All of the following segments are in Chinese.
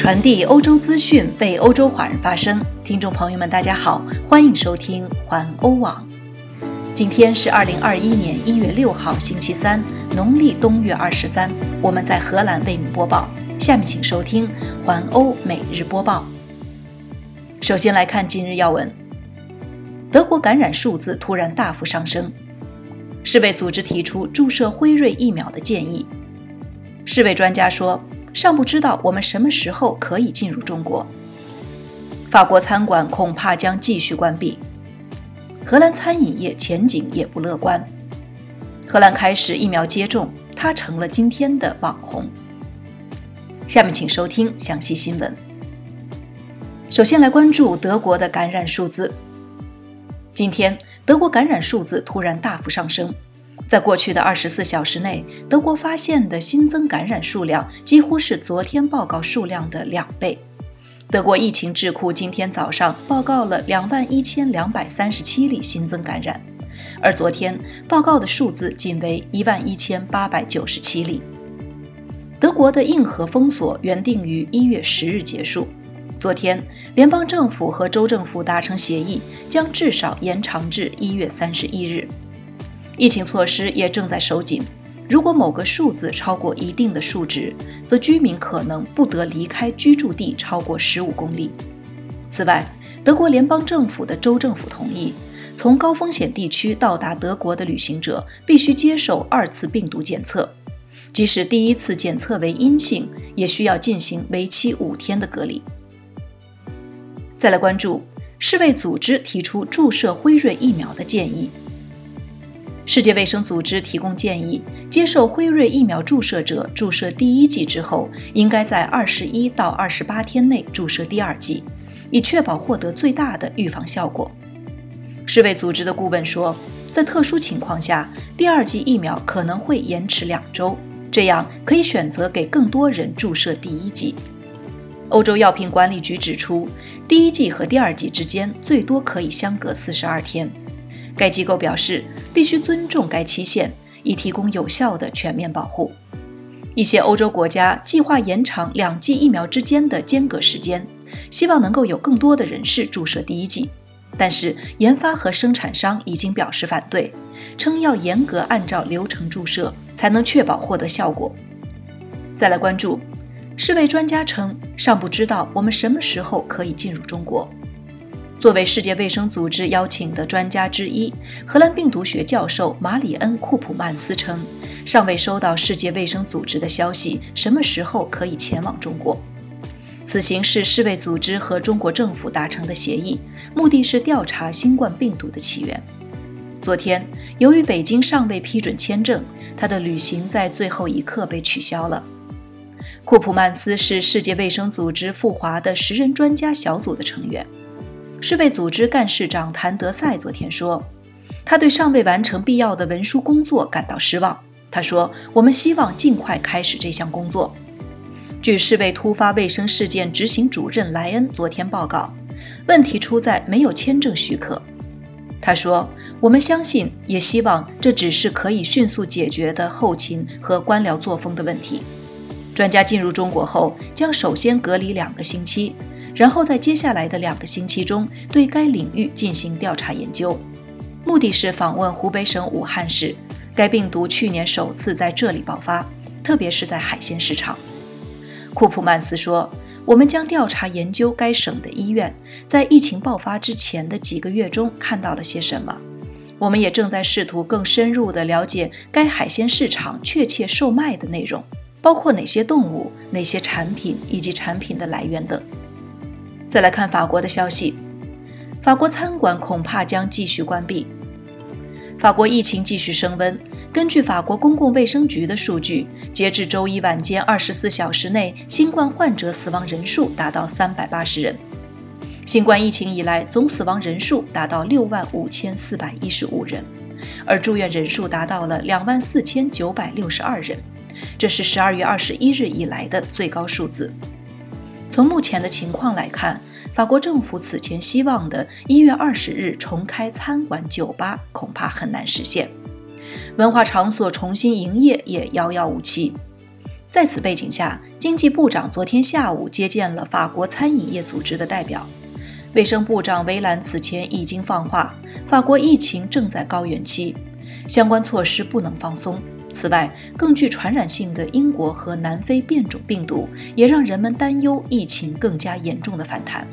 传递欧洲资讯，为欧洲华人发声。听众朋友们，大家好，欢迎收听环欧网。今天是二零二一年一月六号，星期三，农历冬月二十三。我们在荷兰为你播报。下面请收听环欧每日播报。首先来看今日要闻：德国感染数字突然大幅上升，世卫组织提出注射辉瑞疫苗的建议。世卫专家说。尚不知道我们什么时候可以进入中国。法国餐馆恐怕将继续关闭。荷兰餐饮业前景也不乐观。荷兰开始疫苗接种，它成了今天的网红。下面请收听详细新闻。首先来关注德国的感染数字。今天德国感染数字突然大幅上升。在过去的二十四小时内，德国发现的新增感染数量几乎是昨天报告数量的两倍。德国疫情智库今天早上报告了两万一千两百三十七例新增感染，而昨天报告的数字仅为一万一千八百九十七例。德国的硬核封锁原定于一月十日结束，昨天联邦政府和州政府达成协议，将至少延长至一月三十一日。疫情措施也正在收紧。如果某个数字超过一定的数值，则居民可能不得离开居住地超过十五公里。此外，德国联邦政府的州政府同意，从高风险地区到达德国的旅行者必须接受二次病毒检测，即使第一次检测为阴性，也需要进行为期五天的隔离。再来关注世卫组织提出注射辉瑞疫苗的建议。世界卫生组织提供建议，接受辉瑞疫苗注射者注射第一剂之后，应该在二十一到二十八天内注射第二剂，以确保获得最大的预防效果。世卫组织的顾问说，在特殊情况下，第二剂疫苗可能会延迟两周，这样可以选择给更多人注射第一剂。欧洲药品管理局指出，第一剂和第二剂之间最多可以相隔四十二天。该机构表示，必须尊重该期限，以提供有效的全面保护。一些欧洲国家计划延长两剂疫苗之间的间隔时间，希望能够有更多的人士注射第一剂。但是，研发和生产商已经表示反对，称要严格按照流程注射，才能确保获得效果。再来关注，世卫专家称，尚不知道我们什么时候可以进入中国。作为世界卫生组织邀请的专家之一，荷兰病毒学教授马里恩·库普曼斯称，尚未收到世界卫生组织的消息，什么时候可以前往中国？此行是世卫组织和中国政府达成的协议，目的是调查新冠病毒的起源。昨天，由于北京尚未批准签证，他的旅行在最后一刻被取消了。库普曼斯是世界卫生组织赴华的十人专家小组的成员。世卫组织干事长谭德赛昨天说，他对尚未完成必要的文书工作感到失望。他说：“我们希望尽快开始这项工作。”据世卫突发卫生事件执行主任莱恩昨天报告，问题出在没有签证许可。他说：“我们相信，也希望这只是可以迅速解决的后勤和官僚作风的问题。专家进入中国后，将首先隔离两个星期。”然后在接下来的两个星期中，对该领域进行调查研究，目的是访问湖北省武汉市。该病毒去年首次在这里爆发，特别是在海鲜市场。库普曼斯说：“我们将调查研究该省的医院在疫情爆发之前的几个月中看到了些什么。我们也正在试图更深入地了解该海鲜市场确切售卖的内容，包括哪些动物、哪些产品以及产品的来源等。”再来看法国的消息，法国餐馆恐怕将继续关闭。法国疫情继续升温。根据法国公共卫生局的数据，截至周一晚间二十四小时内，新冠患者死亡人数达到三百八十人。新冠疫情以来，总死亡人数达到六万五千四百一十五人，而住院人数达到了两万四千九百六十二人，这是十二月二十一日以来的最高数字。从目前的情况来看，法国政府此前希望的一月二十日重开餐馆、酒吧恐怕很难实现，文化场所重新营业也遥遥无期。在此背景下，经济部长昨天下午接见了法国餐饮业组织的代表。卫生部长维兰此前已经放话，法国疫情正在高原期，相关措施不能放松。此外，更具传染性的英国和南非变种病毒也让人们担忧疫情更加严重的反弹。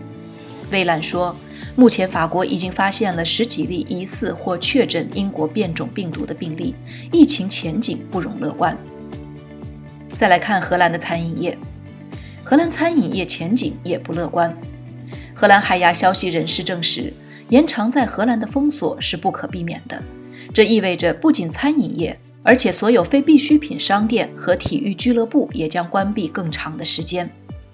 威兰说，目前法国已经发现了十几例疑似或确诊英国变种病毒的病例，疫情前景不容乐观。再来看荷兰的餐饮业，荷兰餐饮业前景也不乐观。荷兰海牙消息人士证实，延长在荷兰的封锁是不可避免的，这意味着不仅餐饮业。而且，所有非必需品商店和体育俱乐部也将关闭更长的时间。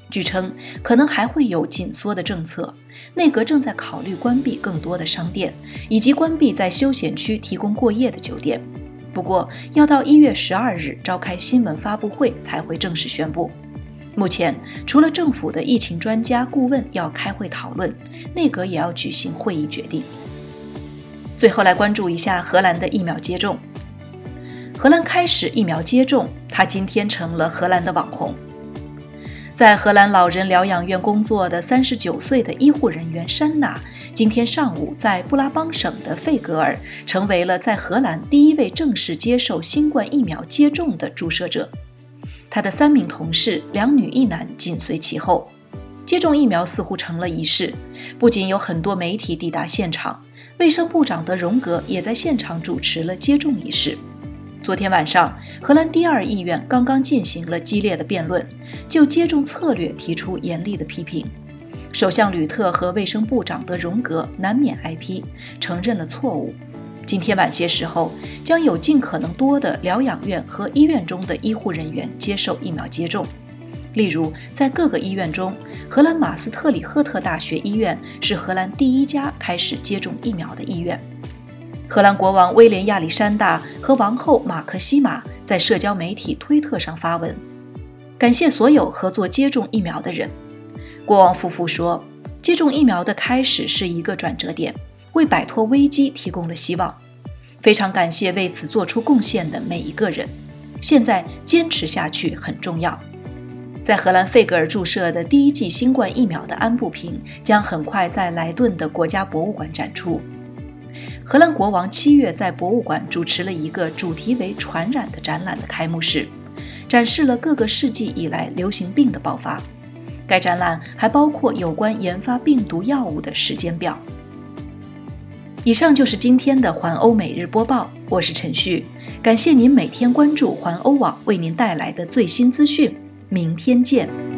据称，可能还会有紧缩的政策。内阁正在考虑关闭更多的商店，以及关闭在休闲区提供过夜的酒店。不过，要到一月十二日召开新闻发布会才会正式宣布。目前，除了政府的疫情专家顾问要开会讨论，内阁也要举行会议决定。最后来关注一下荷兰的疫苗接种。荷兰开始疫苗接种，他今天成了荷兰的网红。在荷兰老人疗养院工作的三十九岁的医护人员珊娜，今天上午在布拉邦省的费格尔成为了在荷兰第一位正式接受新冠疫苗接种的注射者。他的三名同事，两女一男，紧随其后。接种疫苗似乎成了仪式，不仅有很多媒体抵达现场，卫生部长德荣格也在现场主持了接种仪式。昨天晚上，荷兰第二议院刚刚进行了激烈的辩论，就接种策略提出严厉的批评。首相吕特和卫生部长德荣格难免挨批，承认了错误。今天晚些时候，将有尽可能多的疗养院和医院中的医护人员接受疫苗接种。例如，在各个医院中，荷兰马斯特里赫特大学医院是荷兰第一家开始接种疫苗的医院。荷兰国王威廉亚历山大和王后马克西玛在社交媒体推特上发文，感谢所有合作接种疫苗的人。国王夫妇说，接种疫苗的开始是一个转折点，为摆脱危机提供了希望。非常感谢为此做出贡献的每一个人。现在坚持下去很重要。在荷兰费格尔注射的第一剂新冠疫苗的安布瓶将很快在莱顿的国家博物馆展出。荷兰国王七月在博物馆主持了一个主题为“传染”的展览的开幕式，展示了各个世纪以来流行病的爆发。该展览还包括有关研发病毒药物的时间表。以上就是今天的环欧每日播报，我是陈旭，感谢您每天关注环欧网为您带来的最新资讯，明天见。